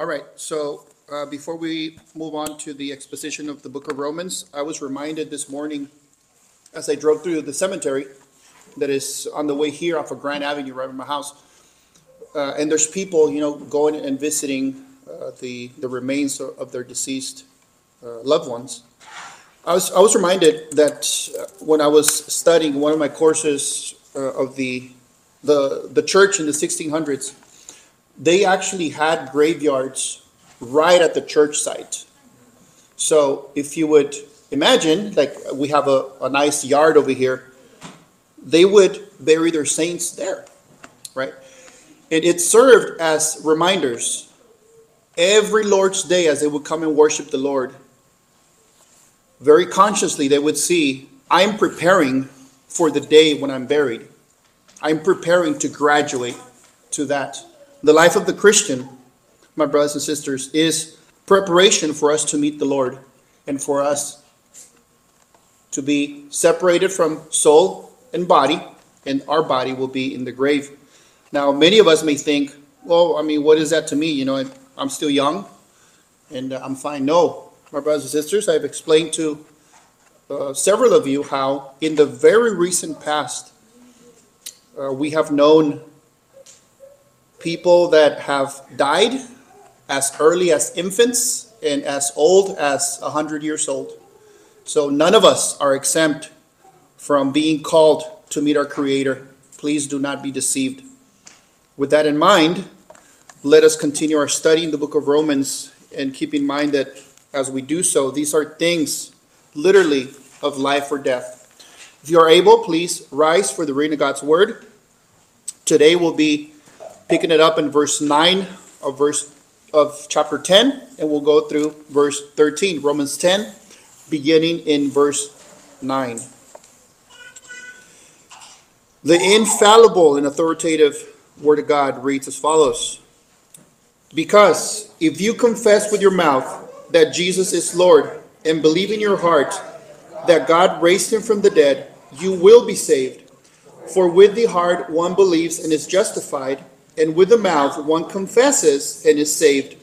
All right, so uh, before we move on to the exposition of the book of Romans, I was reminded this morning as I drove through the cemetery that is on the way here off of Grand Avenue, right by my house. Uh, and there's people, you know, going and visiting uh, the, the remains of, their deceased uh, loved ones. I was, I was reminded that uh, when I was studying one of my courses uh, of the, the, the church in the 1600s, they actually had graveyards right at the church site. So if you would imagine, like we have a, a nice yard over here, they would bury their saints there, right? And it served as reminders every Lord's Day as they would come and worship the Lord. Very consciously, they would see, I'm preparing for the day when I'm buried. I'm preparing to graduate to that. The life of the Christian, my brothers and sisters, is preparation for us to meet the Lord and for us to be separated from soul and body, and our body will be in the grave. Now, many of us may think, well, I mean, what is that to me? You know, I'm still young and uh, I'm fine. No, my brothers and sisters, I've explained to uh, several of you how in the very recent past, uh, we have known people that have died as early as infants and as old as 100 years old. So none of us are exempt from being called to meet our Creator. Please do not be deceived. With that in mind, let us continue our study in the book of Romans and keep in mind that as we do so, these are things literally of life or death. If you are able, please rise for the reading of God's word. Today we'll be picking it up in verse 9 of verse of chapter 10 and we'll go through verse 13 romans 10 beginning in verse 9 the infallible and authoritative word of god reads as follows. Because if you confess with your mouth that jesus is lord and believe in your heart that god raised him from the dead you will be saved. For with the heart one believes and is justified and with the mouth one confesses and is saved.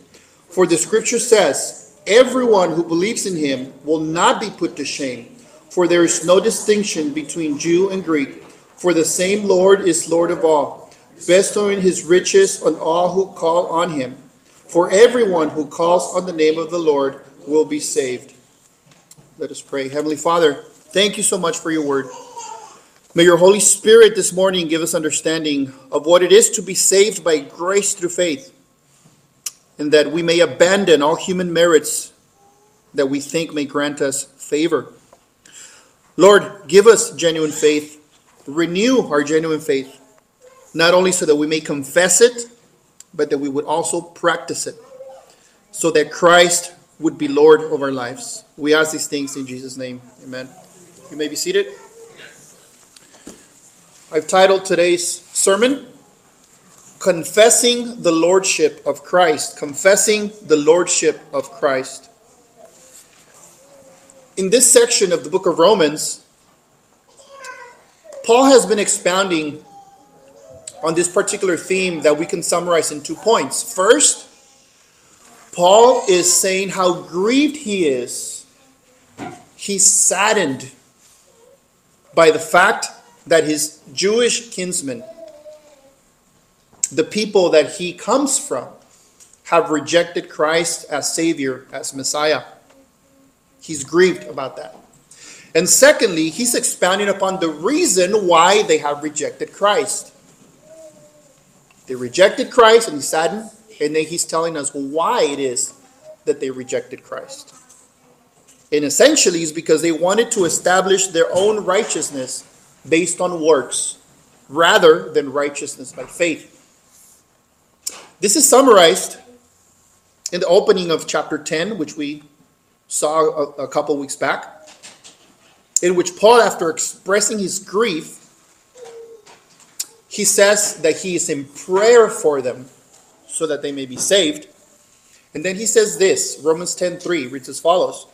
For the scripture says, Everyone who believes in him will not be put to shame, for there is no distinction between Jew and Greek, for the same Lord is Lord of all, bestowing his riches on all who call on him. For everyone who calls on the name of the Lord will be saved. Let us pray. Heavenly Father, thank you so much for your word. May your Holy Spirit this morning give us understanding of what it is to be saved by grace through faith, and that we may abandon all human merits that we think may grant us favor. Lord, give us genuine faith, renew our genuine faith, not only so that we may confess it, but that we would also practice it, so that Christ would be Lord of our lives. We ask these things in Jesus' name. Amen. You may be seated. I've titled today's sermon, Confessing the Lordship of Christ. Confessing the Lordship of Christ. In this section of the book of Romans, Paul has been expounding on this particular theme that we can summarize in two points. First, Paul is saying how grieved he is, he's saddened by the fact that his Jewish kinsmen, the people that he comes from, have rejected Christ as Savior, as Messiah. He's grieved about that. And secondly, he's expounding upon the reason why they have rejected Christ. They rejected Christ and he's saddened, and then he's telling us why it is that they rejected Christ. And essentially, it's because they wanted to establish their own righteousness based on works rather than righteousness by faith. This is summarized in the opening of chapter 10, which we saw a, a couple weeks back, in which Paul, after expressing his grief, he says that he is in prayer for them so that they may be saved. And then he says this Romans 10 3 reads as follows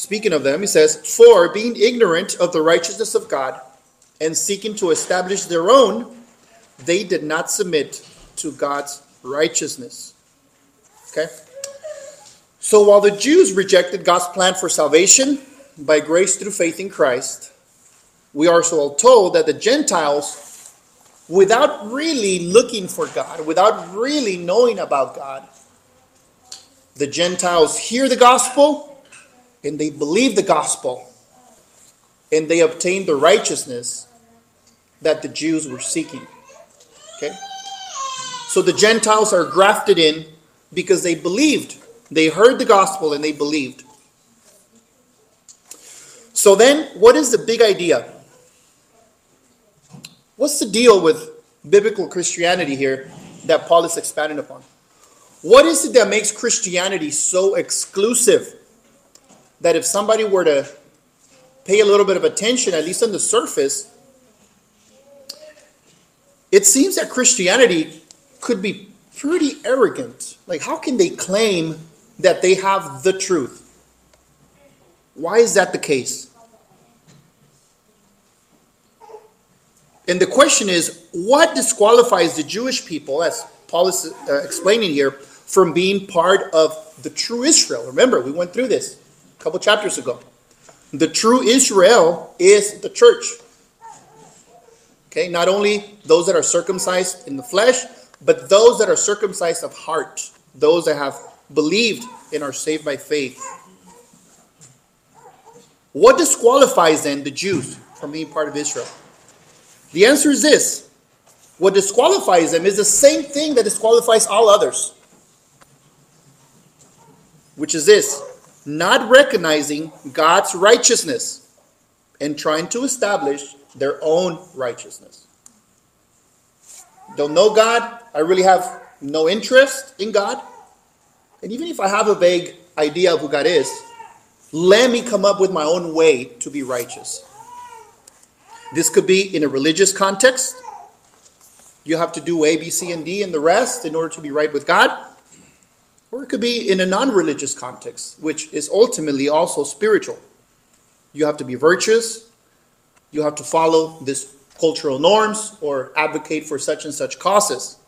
Speaking of them, he says, For being ignorant of the righteousness of God and seeking to establish their own, they did not submit to God's righteousness. Okay? So while the Jews rejected God's plan for salvation by grace through faith in Christ, we are so told that the Gentiles, without really looking for God, without really knowing about God, the Gentiles hear the gospel and they believe the gospel and they obtain the righteousness that the Jews were seeking. Okay? So the Gentiles are grafted in because they believed. They heard the gospel and they believed. So then, what is the big idea? What's the deal with biblical Christianity here that Paul is expanding upon? What is it that makes Christianity so exclusive that if somebody were to pay a little bit of attention, at least on the surface, it seems that Christianity could be pretty arrogant. Like, how can they claim that they have the truth? Why is that the case? And the question is what disqualifies the Jewish people, as Paul is uh, explaining here, from being part of the true Israel? Remember, we went through this a couple chapters ago. The true Israel is the church. Okay, not only those that are circumcised in the flesh, but those that are circumcised of heart, those that have believed and are saved by faith. What disqualifies then the Jews from being part of Israel? The answer is this what disqualifies them is the same thing that disqualifies all others, which is this not recognizing God's righteousness and trying to establish their own righteousness. Don't know God. I really have no interest in God. And even if I have a vague idea of who God is, let me come up with my own way to be righteous. This could be in a religious context. You have to do A, B, C, and D and the rest in order to be right with God. Or it could be in a non religious context, which is ultimately also spiritual. You have to be virtuous, you have to follow this cultural norms or advocate for such and such causes.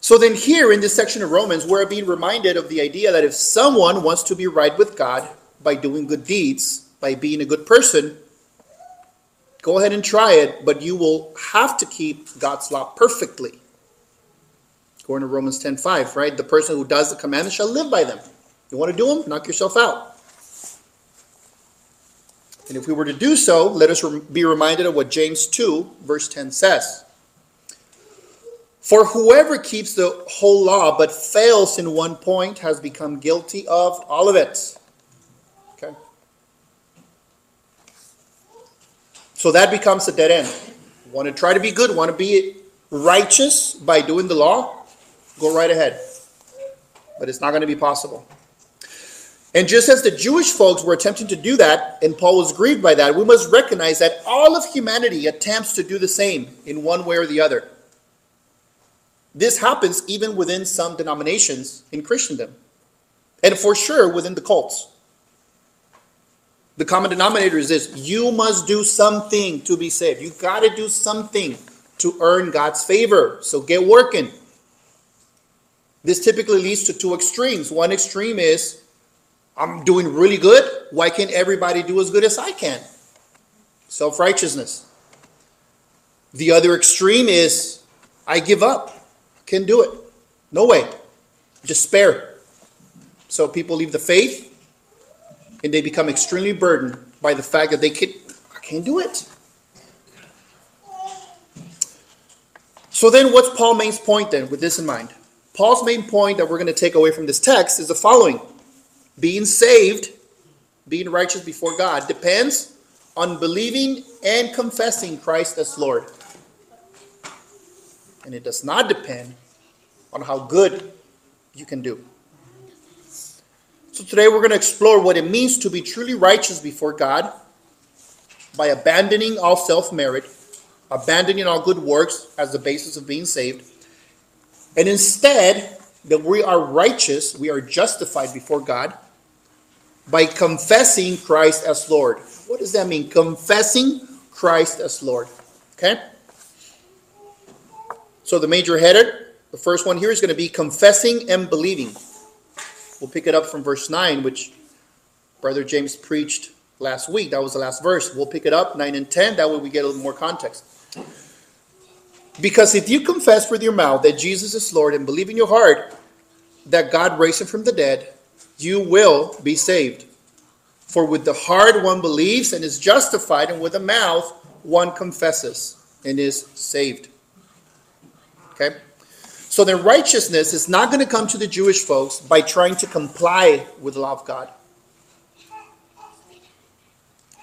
So then, here in this section of Romans, we're being reminded of the idea that if someone wants to be right with God by doing good deeds, by being a good person, go ahead and try it, but you will have to keep God's law perfectly. According to Romans 10:5, right? The person who does the commandments shall live by them. You want to do them? Knock yourself out. And if we were to do so, let us be reminded of what James 2, verse 10 says. For whoever keeps the whole law but fails in one point has become guilty of all of it. Okay? So that becomes a dead end. Want to try to be good, want to be righteous by doing the law? Go right ahead. But it's not going to be possible. And just as the Jewish folks were attempting to do that, and Paul was grieved by that, we must recognize that all of humanity attempts to do the same in one way or the other. This happens even within some denominations in Christendom, and for sure within the cults. The common denominator is this you must do something to be saved. You got to do something to earn God's favor. So get working. This typically leads to two extremes. One extreme is I'm doing really good. Why can't everybody do as good as I can? Self righteousness. The other extreme is I give up. Can't do it. No way. Despair. So people leave the faith and they become extremely burdened by the fact that they can't. I can't do it. So then what's Paul's main point then with this in mind? Paul's main point that we're going to take away from this text is the following being saved, being righteous before God, depends on believing and confessing Christ as Lord. And it does not depend on how good you can do. So today we're going to explore what it means to be truly righteous before God by abandoning all self merit, abandoning all good works as the basis of being saved, and instead that we are righteous, we are justified before God by confessing Christ as Lord. What does that mean? Confessing Christ as Lord. Okay? So the major header The first one here is going to be confessing and believing. We'll pick it up from verse 9, which Brother James preached last week. That was the last verse. We'll pick it up, 9 and 10. That way we get a little more context. Because if you confess with your mouth that Jesus is Lord and believe in your heart that God raised him from the dead, you will be saved. For with the heart one believes and is justified, and with the mouth one confesses and is saved. Okay? So then righteousness is not going to come to the Jewish folks by trying to comply with the law of God.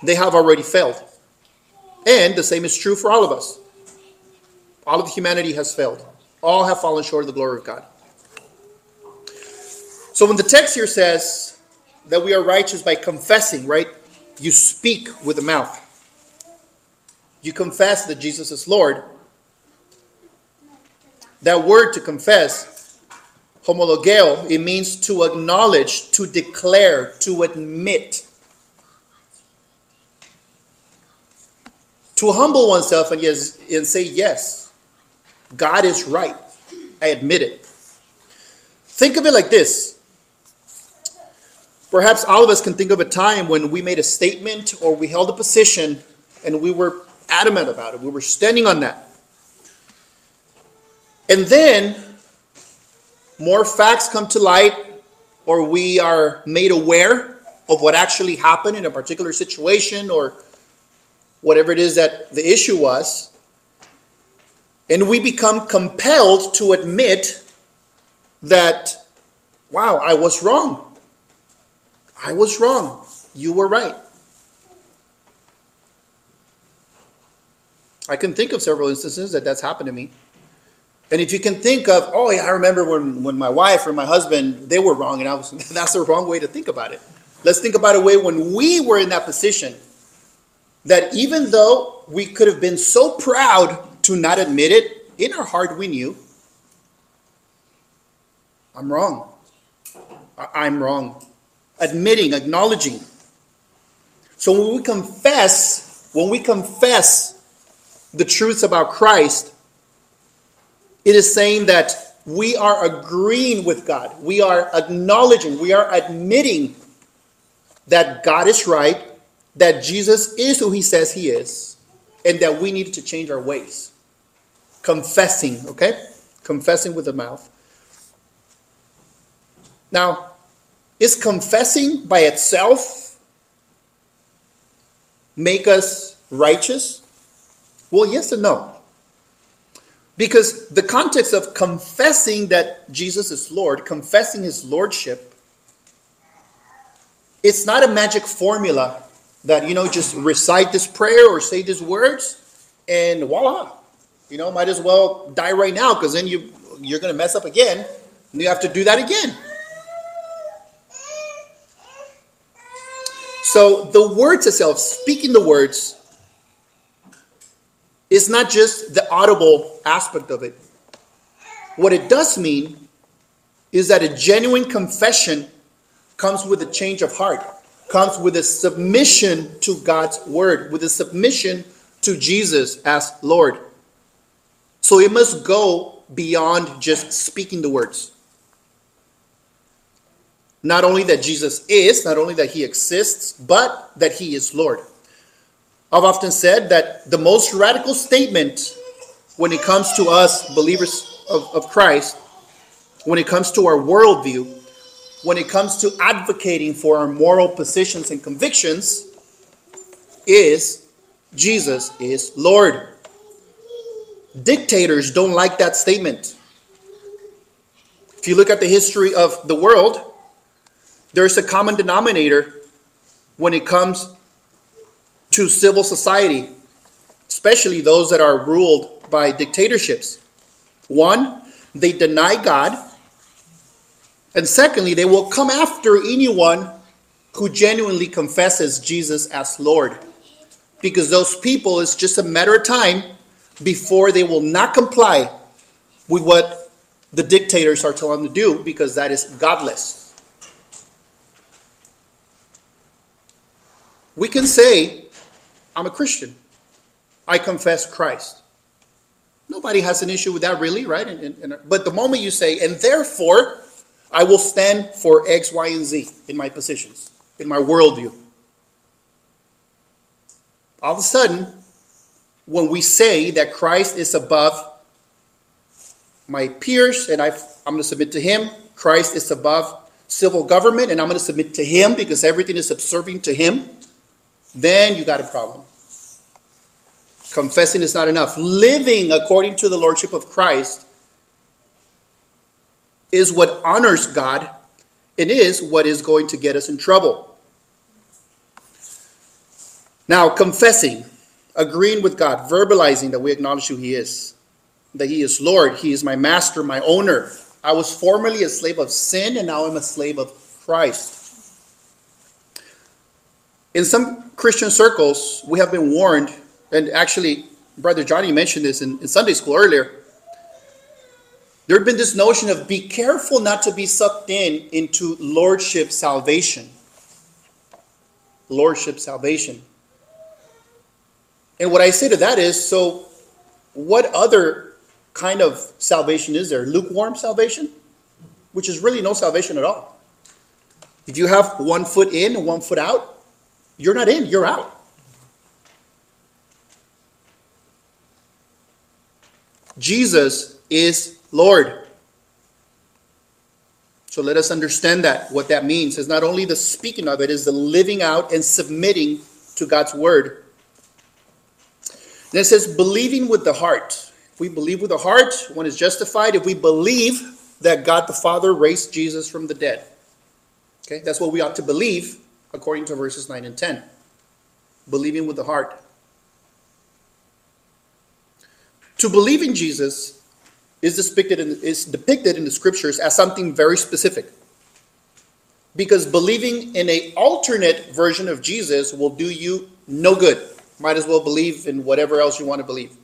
They have already failed. And the same is true for all of us. All of humanity has failed. All have fallen short of the glory of God. So when the text here says that we are righteous by confessing, right? You speak with the mouth. You confess that Jesus is Lord. That word to confess, homologeo, it means to acknowledge, to declare, to admit. To humble oneself and, yes, and say, Yes, God is right. I admit it. Think of it like this. Perhaps all of us can think of a time when we made a statement or we held a position and we were adamant about it. We were standing on that. And then more facts come to light, or we are made aware of what actually happened in a particular situation or whatever it is that the issue was. And we become compelled to admit that, wow, I was wrong. I was wrong. You were right. I can think of several instances that that's happened to me. And if you can think of, oh yeah, I remember when, when my wife or my husband, they were wrong, and I was that's the wrong way to think about it. Let's think about a way when we were in that position that even though we could have been so proud to not admit it, in our heart we knew, I'm wrong. I'm wrong. Admitting, acknowledging. So when we confess, when we confess the truths about Christ, it is saying that we are agreeing with God. We are acknowledging, we are admitting that God is right, that Jesus is who he says he is, and that we need to change our ways. Confessing, okay? Confessing with the mouth. Now, is confessing by itself make us righteous? Well, yes and no. Because the context of confessing that Jesus is Lord, confessing his lordship, it's not a magic formula that, you know, just recite this prayer or say these words and voila. You know, might as well die right now because then you, you're to mess up again and you have to do that again. So the words itself, speaking the words, is not just the audible aspect of it. What it does mean is that a genuine confession comes with a change of heart, comes with a submission to God's word, with a submission to Jesus as Lord. So it must go beyond just speaking the words. Not only that Jesus is, not only that he exists, but that he is Lord. I've often said that the most radical statement when it comes to us believers of, of Christ, when it comes to our worldview, when it comes to advocating for our moral positions and convictions, is Jesus is Lord. Dictators don't like that statement. If you look at the history of the world, there's a common denominator when it comes to civil society, especially those that are ruled by dictatorships. One, they deny God. And secondly, they will come after anyone who genuinely confesses Jesus as Lord. Because those people, it's just a matter of time before they will not comply with what the dictators are telling them to do because that is godless. We can say I'm a Christian. I confess Christ. Nobody has an issue with that, really, right? And, and, and- but the moment you say, and therefore, I will stand for X, Y, and Z in my positions, in my worldview. All of a sudden, when we say that Christ is above my peers and I, I'm going to submit to him, Christ is above civil government and I'm going to submit to him because everything is subservient to him, then you got a problem. Confessing is not enough. Living according to the Lordship of Christ is what honors God and is what is going to get us in trouble. Now, confessing, agreeing with God, verbalizing that we acknowledge who He is, that He is Lord, He is my master, my owner. I was formerly a slave of sin, and now I'm a slave of Christ. In some Christian circles, we have been warned, and actually, Brother Johnny mentioned this in, in Sunday school earlier. There had been this notion of be careful not to be sucked in into lordship salvation. Lordship salvation. And what I say to that is so, what other kind of salvation is there? Lukewarm salvation? Which is really no salvation at all. If you have one foot in and one foot out, you're not in, you're out. Jesus is Lord. So let us understand that. What that means is not only the speaking of it, is the living out and submitting to God's word. Then it says, believing with the heart. If we believe with the heart, one is justified. If we believe that God the Father raised Jesus from the dead. Okay, that's what we ought to believe according to verses 9 and 10. Believing with the heart. To believe in Jesus is depicted in, is depicted in the scriptures as something very specific. Because believing in a alternate version of Jesus will do you no good. Might as well believe in whatever else you want to believe.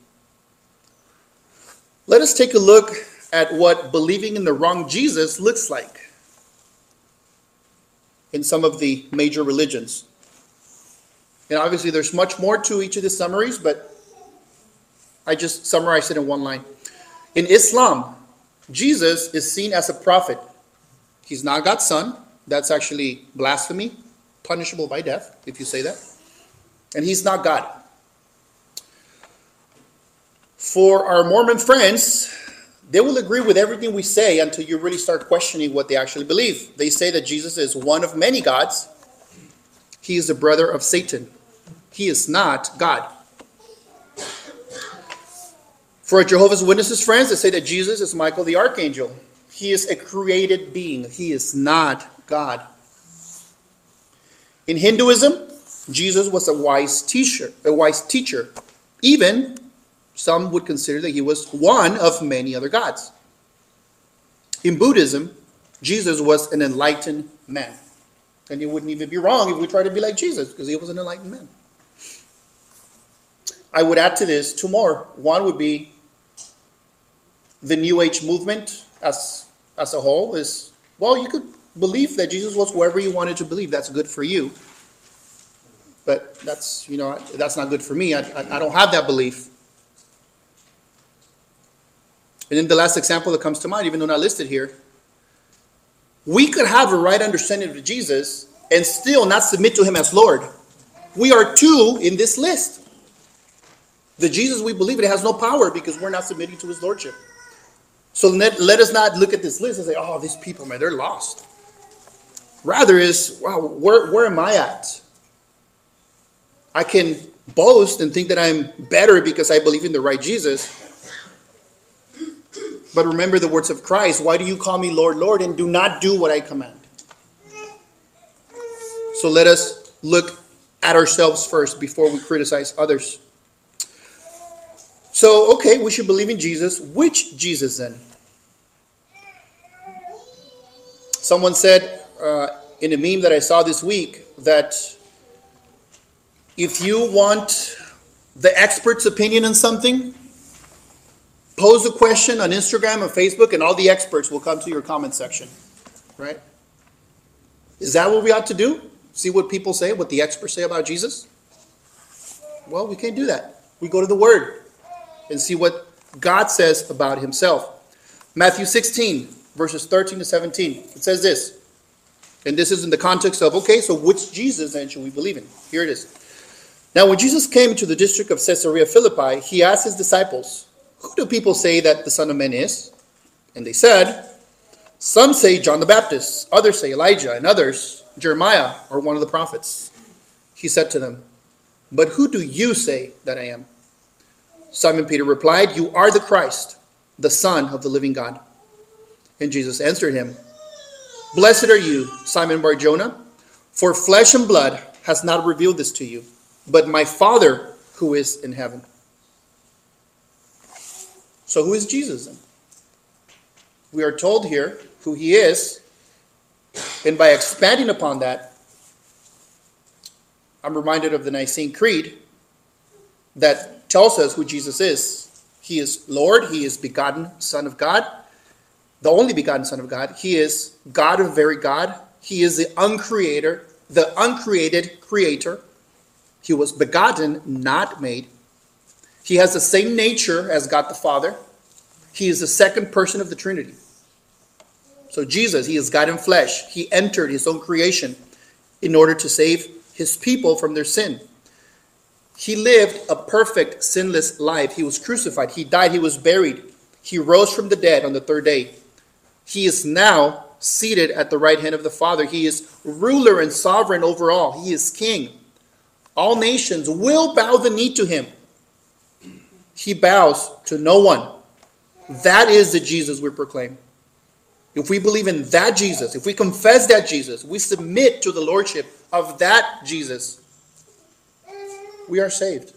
Let us take a look at what believing in the wrong Jesus looks like in some of the major religions. And obviously, there's much more to each of the summaries, but I just summarized it in one line. In Islam, Jesus is seen as a prophet. He's not God's son. That's actually blasphemy, punishable by death if you say that. And he's not God. For our Mormon friends, they will agree with everything we say until you really start questioning what they actually believe. They say that Jesus is one of many gods. He is the brother of Satan. He is not God. For Jehovah's Witnesses friends, they say that Jesus is Michael the archangel. He is a created being. He is not God. In Hinduism, Jesus was a wise teacher, a wise teacher. Even some would consider that he was one of many other gods. In Buddhism, Jesus was an enlightened man. And it wouldn't even be wrong if we tried to be like Jesus, because he was an enlightened man. I would add to this two more. One would be the New Age movement as as a whole is well, you could believe that Jesus was whoever you wanted to believe. That's good for you. But that's you know that's not good for me. I, I, I don't have that belief. And then the last example that comes to mind, even though not listed here, we could have a right understanding of Jesus and still not submit to him as Lord. We are too in this list. The Jesus we believe in has no power because we're not submitting to his lordship. So let, let us not look at this list and say, oh, these people, man, they're lost. Rather is, wow, where, where am I at? I can boast and think that I'm better because I believe in the right Jesus. But remember the words of Christ why do you call me Lord, Lord, and do not do what I command? So let us look at ourselves first before we criticize others. So, okay, we should believe in Jesus. Which Jesus then? Someone said uh, in a meme that I saw this week that if you want the expert's opinion on something, pose a question on Instagram or Facebook, and all the experts will come to your comment section. Right? Is that what we ought to do? See what people say, what the experts say about Jesus? Well, we can't do that. We go to the Word and see what God says about himself. Matthew 16, verses 13 to 17. It says this. And this is in the context of, okay, so which Jesus then should we believe in? Here it is. Now, when Jesus came to the district of Caesarea Philippi, he asked his disciples, Who do people say that the Son of Man is? And they said, Some say John the Baptist, others say Elijah, and others Jeremiah or one of the prophets. He said to them, But who do you say that I am? Simon Peter replied, You are the Christ, the Son of the living God. And Jesus answered him, Blessed are you, Simon Barjona, for flesh and blood has not revealed this to you, but my Father who is in heaven. So, who is Jesus then? We are told here who he is, and by expanding upon that, I'm reminded of the Nicene Creed that tells us who Jesus is. He is Lord, He is begotten Son of God, the only begotten Son of God. He is God of very God. He is the uncreator, the uncreated creator. He was begotten, not made. He has the same nature as God the Father. He is the second person of the Trinity. So Jesus, he is God in flesh. He entered his own creation in order to save his people from their sin. He lived a perfect, sinless life. He was crucified. He died. He was buried. He rose from the dead on the third day. He is now seated at the right hand of the Father. He is ruler and sovereign over all. He is king. All nations will bow the knee to him. He bows to no one. That is the Jesus we proclaim. If we believe in that Jesus, if we confess that Jesus, we submit to the lordship of that Jesus, we are saved.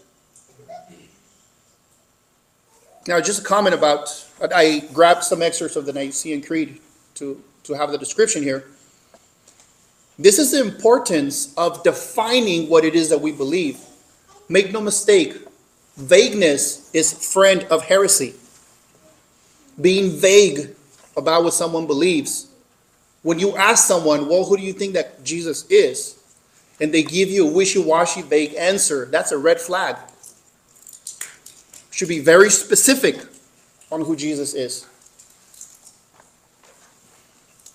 Now, just a comment about I grabbed some excerpts of the Nicene Creed to, to have the description here. This is the importance of defining what it is that we believe. Make no mistake, vagueness is friend of heresy. Being vague about what someone believes. When you ask someone, well, who do you think that Jesus is? And they give you a wishy-washy vague answer, that's a red flag. Should be very specific on who Jesus is.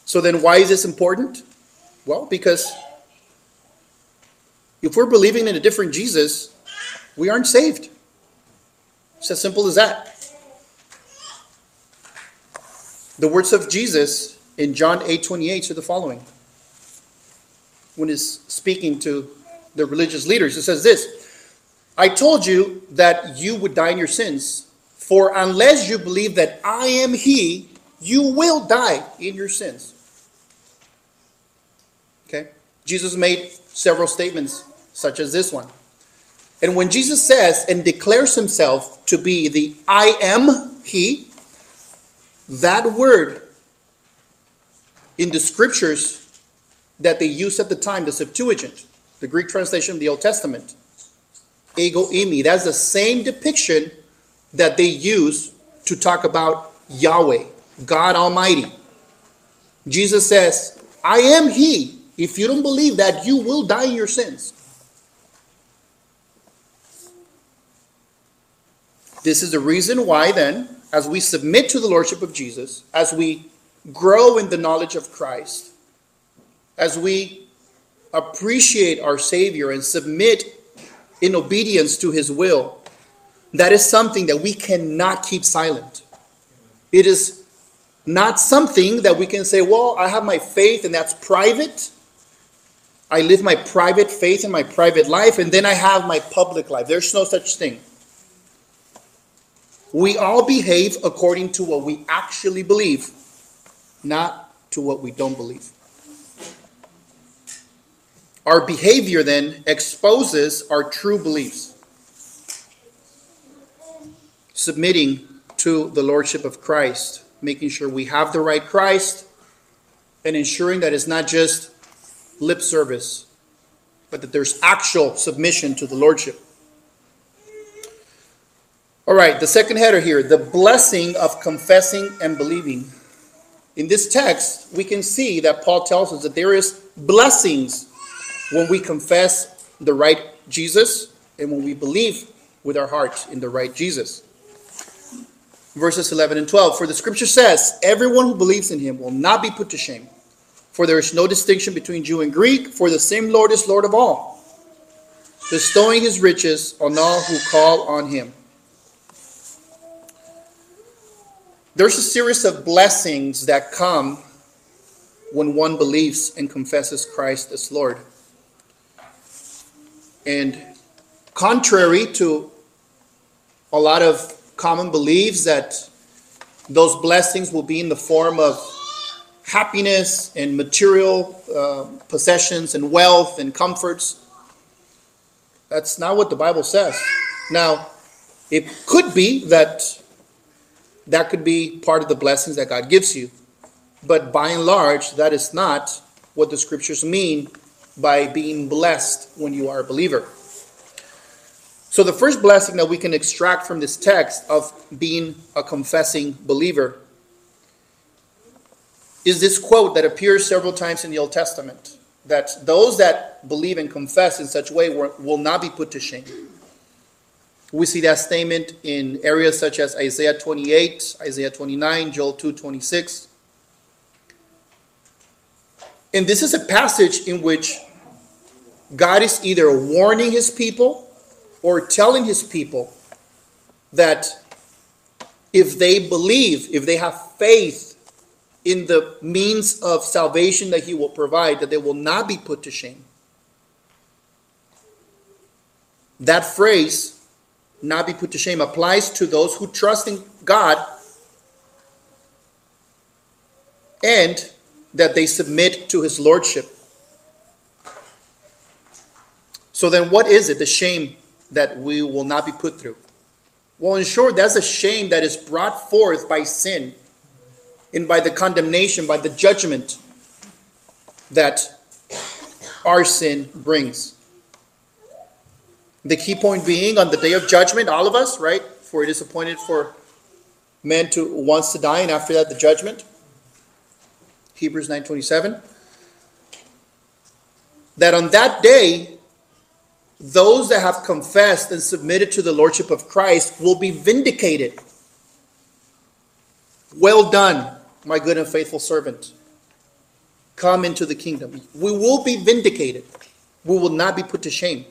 So then why is this important? Well, because if we're believing in a different Jesus, we aren't saved. It's as simple as that. The words of Jesus in John 8 28 are the following. When he's speaking to the religious leaders, it says this I told you that you would die in your sins, for unless you believe that I am He, you will die in your sins. Jesus made several statements, such as this one. And when Jesus says and declares himself to be the I am He, that word in the scriptures that they used at the time, the Septuagint, the Greek translation of the Old Testament, ego eimi, that's the same depiction that they use to talk about Yahweh, God Almighty. Jesus says, I am He. If you don't believe that, you will die in your sins. This is the reason why, then, as we submit to the Lordship of Jesus, as we grow in the knowledge of Christ, as we appreciate our Savior and submit in obedience to His will, that is something that we cannot keep silent. It is not something that we can say, well, I have my faith and that's private. I live my private faith in my private life, and then I have my public life. There's no such thing. We all behave according to what we actually believe, not to what we don't believe. Our behavior then exposes our true beliefs. Submitting to the Lordship of Christ, making sure we have the right Christ, and ensuring that it's not just lip service, but that there's actual submission to the Lordship. All right, the second header here the blessing of confessing and believing. In this text, we can see that Paul tells us that there is blessings when we confess the right Jesus and when we believe with our hearts in the right Jesus. verses 11 and 12. For the scripture says, Everyone who believes in him will not be put to shame. For there is no distinction between Jew and Greek, for the same Lord is Lord of all, bestowing his riches on all who call on him. There's a series of blessings that come when one believes and confesses Christ as Lord. And contrary to a lot of common beliefs that those blessings will be in the form of happiness and material uh, possessions and wealth and comforts. That's not what the Bible says. Now, it could be that that could be part of the blessings that God gives you. But by and large, that is not what the scriptures mean by being blessed when you are a believer. So, the first blessing that we can extract from this text of being a confessing believer is this quote that appears several times in the Old Testament that those that believe and confess in such a way will not be put to shame. We see that statement in areas such as Isaiah 28, Isaiah 29, Joel 2 26. And this is a passage in which God is either warning his people or telling his people that if they believe, if they have faith in the means of salvation that he will provide, that they will not be put to shame. That phrase, not be put to shame, applies to those who trust in God and that they submit to his lordship. So then, what is it, the shame that we will not be put through. Well, in short, that's a shame that is brought forth by sin and by the condemnation, by the judgment that our sin brings. The key point being on the day of judgment, all of us, right? For it is appointed for men to once to die, and after that the judgment. Hebrews 9:27. That on that day those that have confessed and submitted to the Lordship of Christ will be vindicated. Well done, my good and faithful servant. Come into the kingdom. We will be vindicated. We will not be put to shame.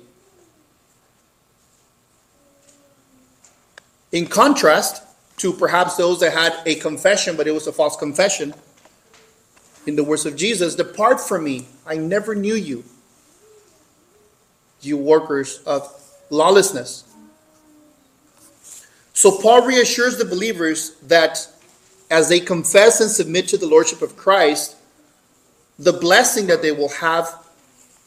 In contrast to perhaps those that had a confession, but it was a false confession, in the words of Jesus, Depart from me, I never knew you you workers of lawlessness. So Paul reassures the believers that as they confess and submit to the Lordship of Christ, the blessing that they will have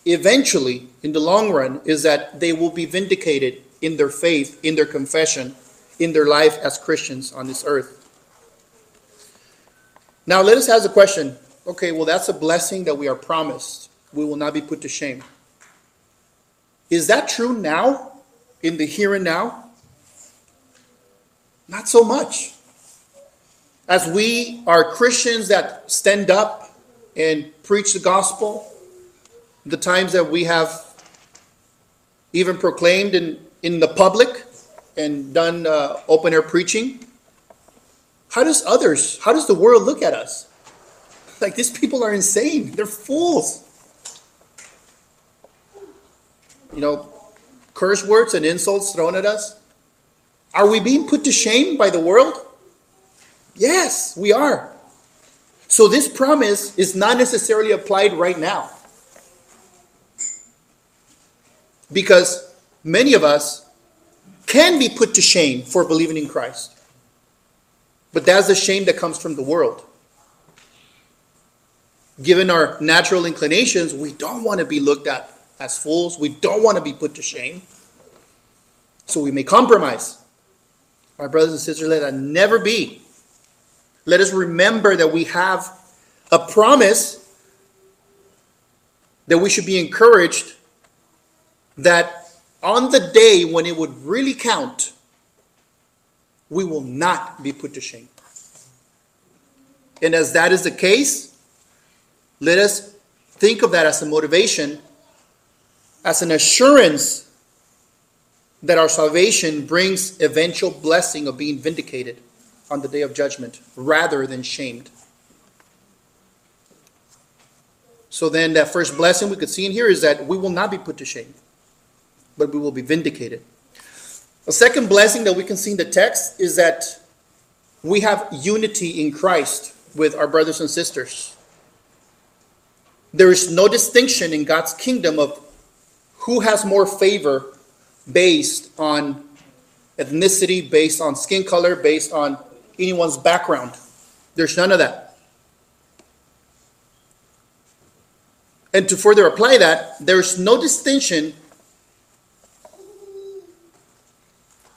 eventually in the long run is that they will be vindicated in their faith, in their confession, in their life as Christians on this earth. Now, let us ask the question okay, well, that's a blessing that we are promised. We will not be put to shame. Is that true now, in the here and now? Not so much. As we are Christians that stand up and preach the gospel, the times that we have even proclaimed in, in the public and done uh, open air preaching, how does others, how does the world look at us? Like these people are insane, they're fools you know, curse words and insults thrown at us? Are we being put to shame by the world? Yes, we are. So this promise is not necessarily applied right now. Because many of us can be put to shame for believing in Christ. But that's the shame that comes from the world. Given our natural inclinations, we don't want to be looked at as fools. We don't want to be put to shame. So we may compromise. My brothers and sisters, let that never be. Let us remember that we have a promise that we should be encouraged that on the day when it would really count, we will not be put to shame. And as that is the case, let us think of that as a motivation as an assurance that our salvation brings eventual blessing of being vindicated on the day of judgment rather than shamed. So then, that first blessing we could see in here is that we will not be put to shame, but we will be vindicated. A second blessing that we can see in the text is that we have unity in Christ with our brothers and sisters. There is no distinction in God's kingdom of who has more favor based on ethnicity, based on skin color, based on anyone's background. There's none of that. And to further apply that, there's no distinction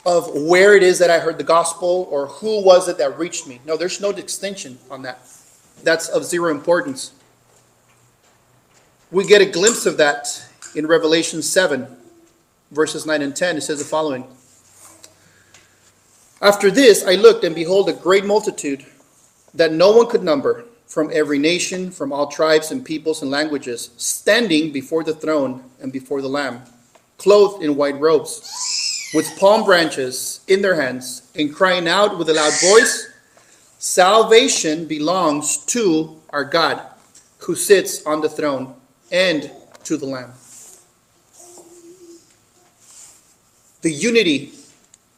of where it is that I heard the gospel or who was it that reached me. No, there's no distinction on that. That's of zero importance. We get a glimpse of that in Revelation 7, verses 9 and 10. It says the following After this, I looked, and behold, a great multitude that no one could number from every nation, from all tribes and peoples and languages, standing before the throne and before the Lamb, clothed in white robes with palm branches in their hands and crying out with a loud voice Salvation belongs to our God who sits on the throne and to the Lamb. The unity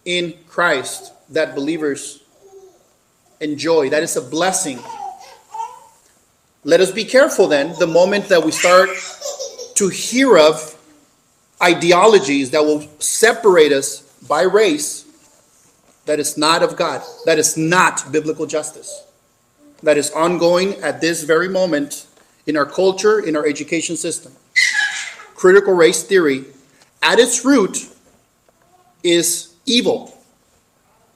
in Christ that believers enjoy, that is a blessing. Let us be careful then, the moment that we start to hear of ideologies that will separate us by race that is not of God, that is not biblical justice, that is ongoing at this very moment in our culture, in our education system. Critical race theory, at its root, is evil,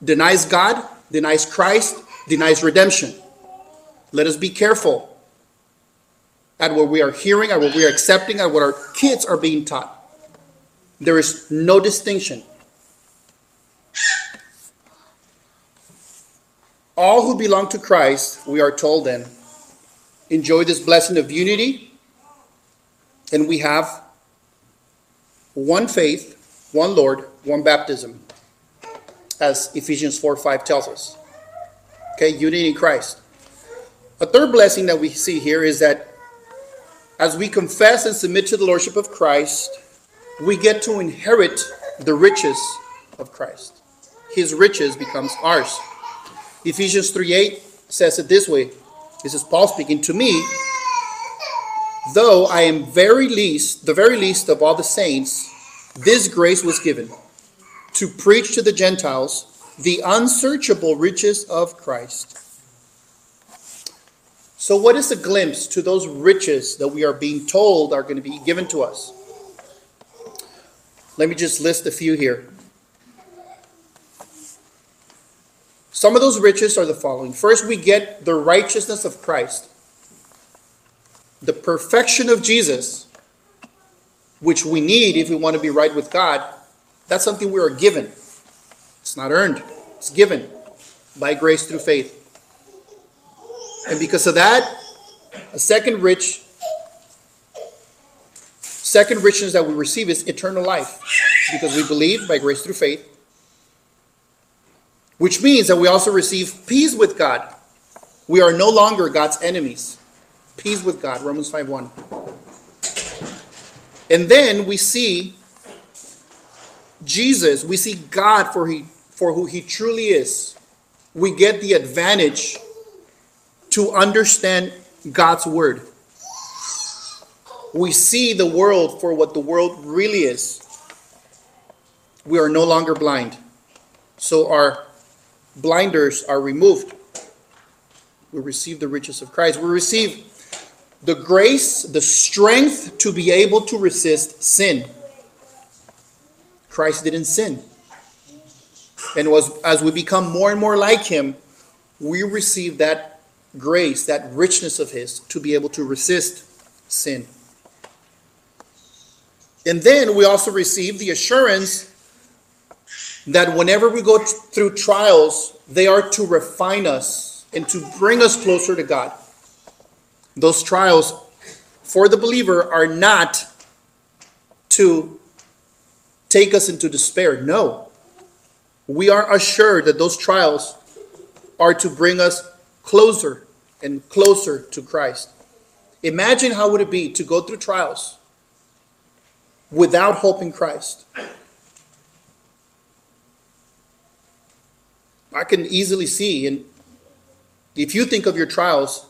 denies God, denies Christ, denies redemption. Let us be careful at what we are hearing, at what we are accepting, at what our kids are being taught. There is no distinction. All who belong to Christ, we are told then, enjoy this blessing of unity, and we have one faith, one Lord, one baptism, as Ephesians 4 5 tells us. Okay, unity in Christ. A third blessing that we see here is that as we confess and submit to the Lordship of Christ, we get to inherit the riches of Christ. His riches becomes ours. Ephesians 3 8 says it this way. This is Paul speaking to me. Though I am very least, the very least of all the saints, this grace was given to preach to the Gentiles the unsearchable riches of Christ. So, what is a glimpse to those riches that we are being told are going to be given to us? Let me just list a few here. Some of those riches are the following. First, we get the righteousness of Christ, the perfection of Jesus, which we need if we want to be right with God. That's something we are given. It's not earned, it's given by grace through faith. And because of that, a second rich Second richness that we receive is eternal life because we believe by grace through faith, which means that we also receive peace with God. We are no longer God's enemies. Peace with God, Romans 5 1. And then we see Jesus, we see God for, he, for who he truly is. We get the advantage to understand God's word we see the world for what the world really is. We are no longer blind. So our blinders are removed. We receive the riches of Christ. We receive the grace, the strength to be able to resist sin. Christ didn't sin. And was as we become more and more like him, we receive that grace, that richness of his to be able to resist sin. And then we also receive the assurance that whenever we go through trials, they are to refine us and to bring us closer to God. Those trials for the believer are not to take us into despair. No. We are assured that those trials are to bring us closer and closer to Christ. Imagine how would it be to go through trials without hope in Christ. I can easily see, and if you think of your trials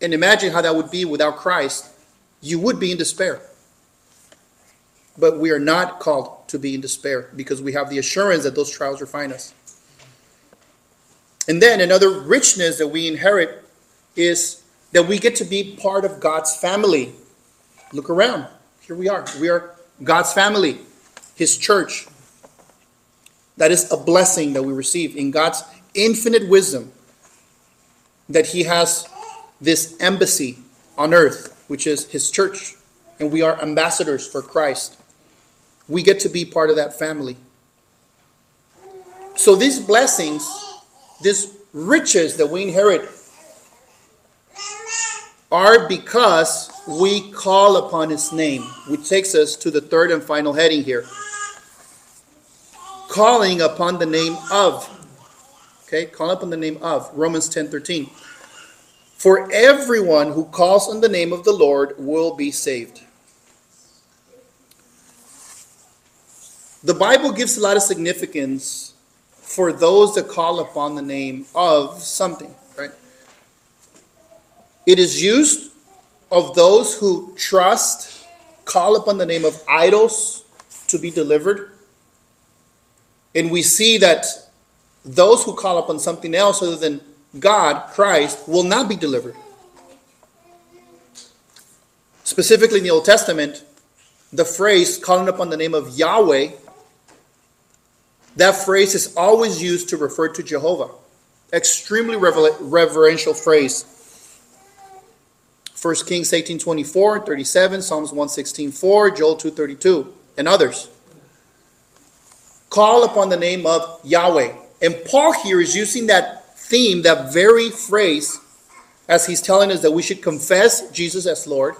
and imagine how that would be without Christ, you would be in despair. But we are not called to be in despair because we have the assurance that those trials refine us. And then another richness that we inherit is that we get to be part of God's family. Look around. Here we are. We are God's family, His church. That is a blessing that we receive in God's infinite wisdom that He has this embassy on earth, which is His church, and we are ambassadors for Christ. We get to be part of that family. So these blessings, these riches that we inherit, are because we call upon His name, which takes us to the third and final heading here calling upon the name of. Okay, call upon the name of. Romans 10 13. For everyone who calls on the name of the Lord will be saved. The Bible gives a lot of significance for those that call upon the name of something, right? It is used of those who trust, call upon the name of idols to be delivered. And we see that those who call upon something else other than God, Christ, will not be delivered. Specifically in the Old Testament, the phrase calling upon the name of Yahweh, that phrase is always used to refer to Jehovah. Extremely reverential phrase. 1 Kings 18 24, 37, Psalms 116 4, Joel 2 32, and others. Call upon the name of Yahweh. And Paul here is using that theme, that very phrase, as he's telling us that we should confess Jesus as Lord,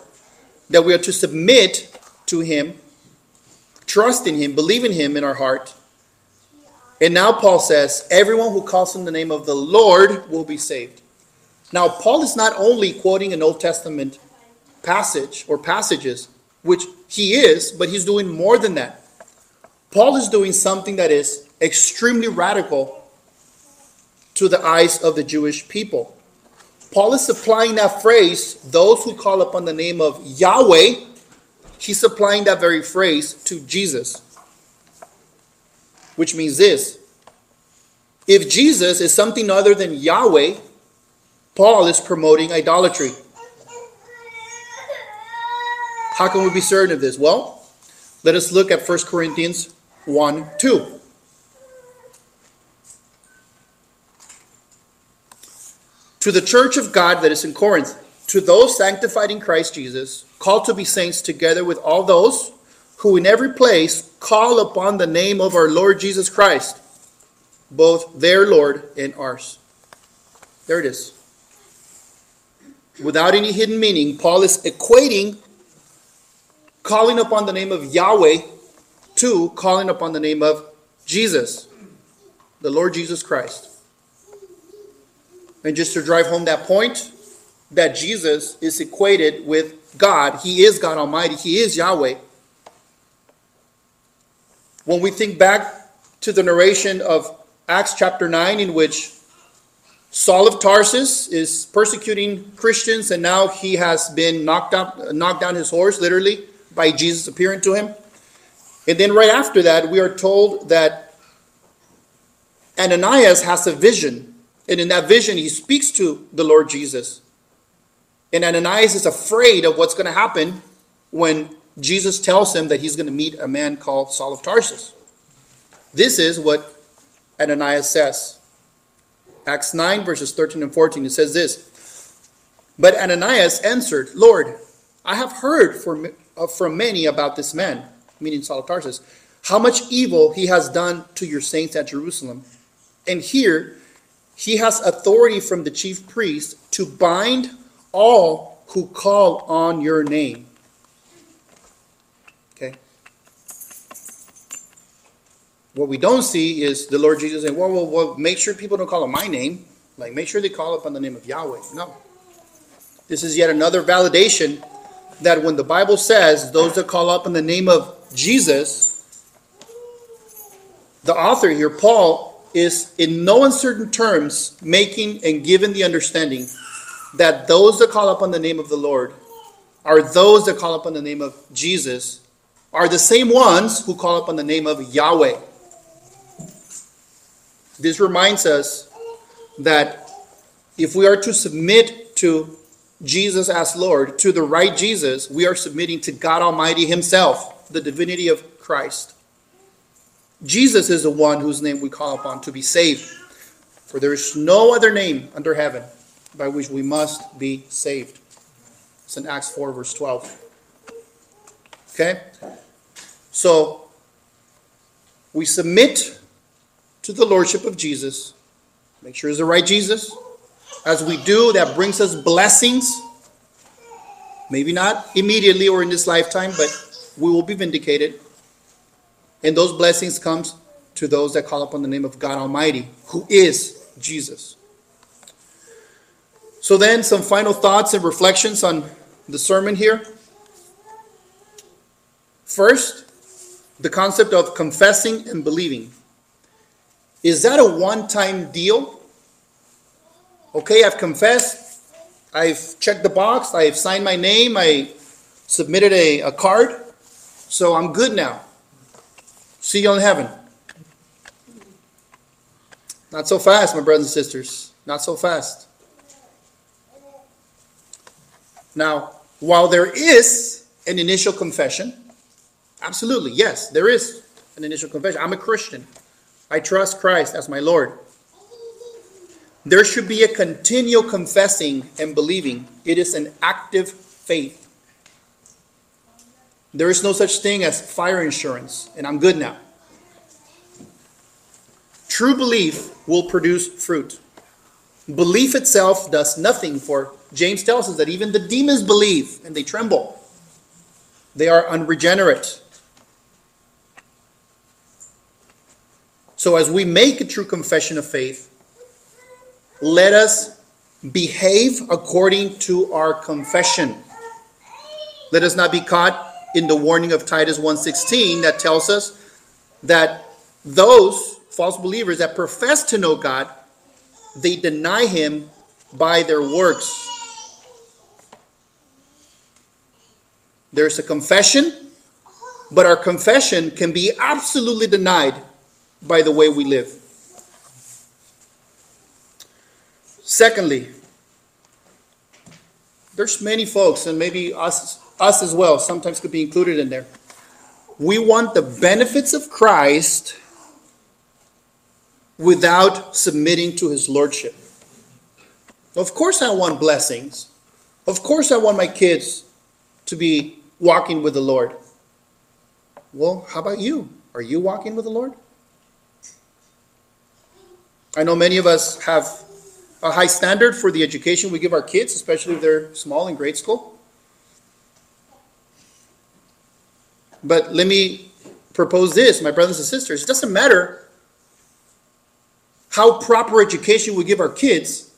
that we are to submit to him, trust in him, believe in him in our heart. And now Paul says, everyone who calls on the name of the Lord will be saved. Now, Paul is not only quoting an Old Testament passage or passages, which he is, but he's doing more than that. Paul is doing something that is extremely radical to the eyes of the Jewish people. Paul is applying that phrase, those who call upon the name of Yahweh, he's applying that very phrase to Jesus. Which means this if Jesus is something other than Yahweh, Paul is promoting idolatry. How can we be certain of this? Well, let us look at 1 Corinthians 1 2. To the church of God that is in Corinth, to those sanctified in Christ Jesus, called to be saints together with all those who in every place call upon the name of our Lord Jesus Christ, both their Lord and ours. There it is. Without any hidden meaning, Paul is equating calling upon the name of Yahweh to calling upon the name of Jesus, the Lord Jesus Christ. And just to drive home that point, that Jesus is equated with God. He is God Almighty, He is Yahweh. When we think back to the narration of Acts chapter 9, in which Saul of Tarsus is persecuting Christians, and now he has been knocked out, knocked down his horse, literally, by Jesus appearing to him. And then right after that, we are told that Ananias has a vision. And in that vision, he speaks to the Lord Jesus. And Ananias is afraid of what's going to happen when Jesus tells him that he's going to meet a man called Saul of Tarsus. This is what Ananias says. Acts 9, verses 13 and 14, it says this But Ananias answered, Lord, I have heard from, uh, from many about this man meaning Saul of Tarsus, how much evil he has done to your saints at Jerusalem. And here, he has authority from the chief priest to bind all who call on your name. What we don't see is the Lord Jesus saying, well, well, well, make sure people don't call on my name. Like, make sure they call upon the name of Yahweh. No. This is yet another validation that when the Bible says those that call up in the name of Jesus, the author here, Paul, is in no uncertain terms making and giving the understanding that those that call upon the name of the Lord are those that call upon the name of Jesus are the same ones who call upon the name of Yahweh. This reminds us that if we are to submit to Jesus as Lord, to the right Jesus, we are submitting to God Almighty Himself, the divinity of Christ. Jesus is the one whose name we call upon to be saved. For there is no other name under heaven by which we must be saved. It's in Acts 4, verse 12. Okay? So, we submit to the Lordship of Jesus. Make sure it's the right Jesus. As we do, that brings us blessings. Maybe not immediately or in this lifetime, but we will be vindicated. And those blessings comes to those that call upon the name of God Almighty, who is Jesus. So then some final thoughts and reflections on the sermon here. First, the concept of confessing and believing. Is that a one-time deal? Okay, I've confessed, I've checked the box, I've signed my name, I submitted a, a card, so I'm good now. See you in heaven. Not so fast, my brothers and sisters. Not so fast. Now, while there is an initial confession, absolutely, yes, there is an initial confession. I'm a Christian. I trust Christ as my Lord. There should be a continual confessing and believing. It is an active faith. There is no such thing as fire insurance, and I'm good now. True belief will produce fruit. Belief itself does nothing, for James tells us that even the demons believe and they tremble. They are unregenerate. So, as we make a true confession of faith, let us behave according to our confession. Let us not be caught in the warning of Titus 1:16 that tells us that those false believers that profess to know God, they deny him by their works. There's a confession, but our confession can be absolutely denied by the way we live. Secondly, there's many folks, and maybe us us as well, sometimes could be included in there. We want the benefits of Christ without submitting to his lordship. Of course, I want blessings. Of course, I want my kids to be walking with the Lord. Well, how about you? Are you walking with the Lord? I know many of us have a high standard for the education we give our kids, especially if they're small in grade school. But let me propose this, my brothers and sisters. It doesn't matter how proper education we give our kids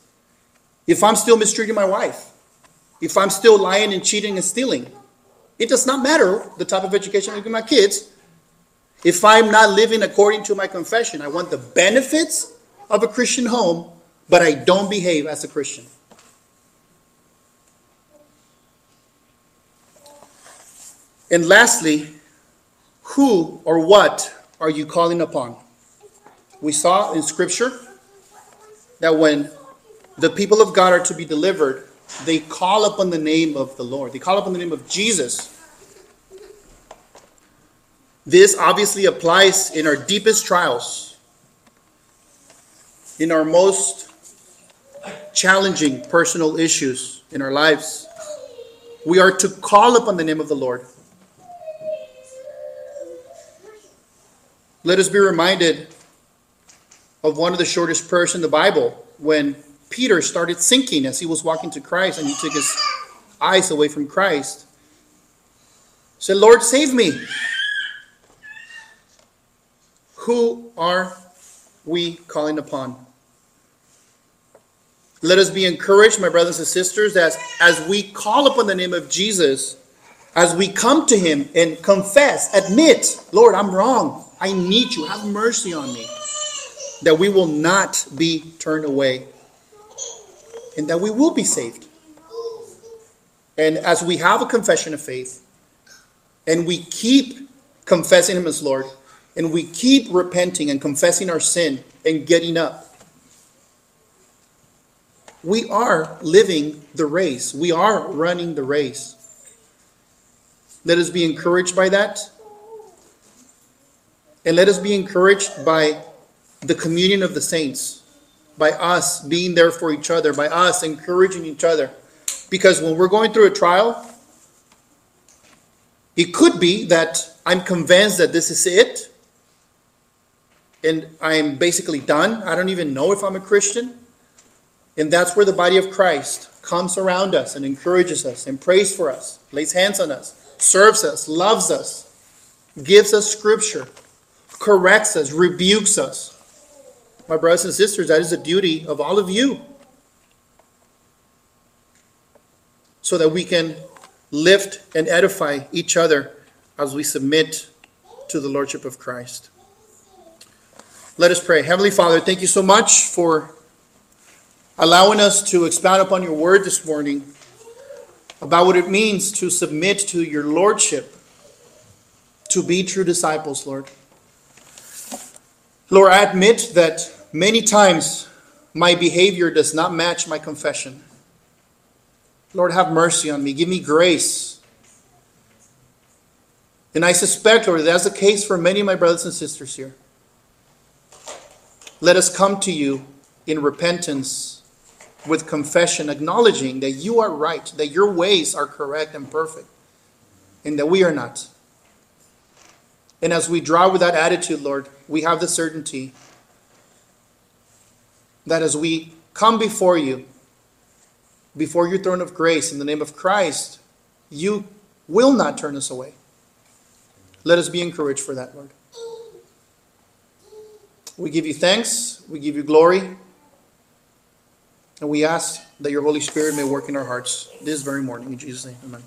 if I'm still mistreating my wife, if I'm still lying and cheating and stealing. It does not matter the type of education I give my kids if I'm not living according to my confession. I want the benefits of a Christian home, but I don't behave as a Christian. And lastly, who or what are you calling upon? We saw in Scripture that when the people of God are to be delivered, they call upon the name of the Lord. They call upon the name of Jesus. This obviously applies in our deepest trials, in our most challenging personal issues in our lives. We are to call upon the name of the Lord. Let us be reminded of one of the shortest prayers in the Bible when Peter started sinking as he was walking to Christ and he took his eyes away from Christ. He said, Lord, save me. Who are we calling upon? Let us be encouraged, my brothers and sisters, as, as we call upon the name of Jesus, as we come to him and confess, admit, Lord, I'm wrong. I need you. Have mercy on me. That we will not be turned away and that we will be saved. And as we have a confession of faith and we keep confessing him as Lord and we keep repenting and confessing our sin and getting up, we are living the race. We are running the race. Let us be encouraged by that. And let us be encouraged by the communion of the saints, by us being there for each other, by us encouraging each other. Because when we're going through a trial, it could be that I'm convinced that this is it, and I'm basically done. I don't even know if I'm a Christian. And that's where the body of Christ comes around us and encourages us and prays for us, lays hands on us, serves us, loves us, gives us scripture, corrects us, rebukes us. My brothers and sisters, that is the duty of all of you. So that we can lift and edify each other as we submit to the Lordship of Christ. Let us pray. Heavenly Father, thank you so much for allowing us to expound upon your word this morning about what it means to submit to your lordship, to be true disciples, Lord. Lord, I admit that many times my behavior does not match my confession. Lord, have mercy on me. Give me grace. And I suspect, Lord, that's the case for many of my brothers and sisters here. Let us come to you in repentance with confession, acknowledging that you are right, that your ways are correct and perfect, and that we are not. And as we draw with that attitude, Lord, we have the certainty that as we come before you, before your throne of grace in the name of Christ, you will not turn us away. Let us be encouraged for that, Lord. We give you thanks, we give you glory, and we ask that your Holy Spirit may work in our hearts this very morning. In Jesus' name, amen.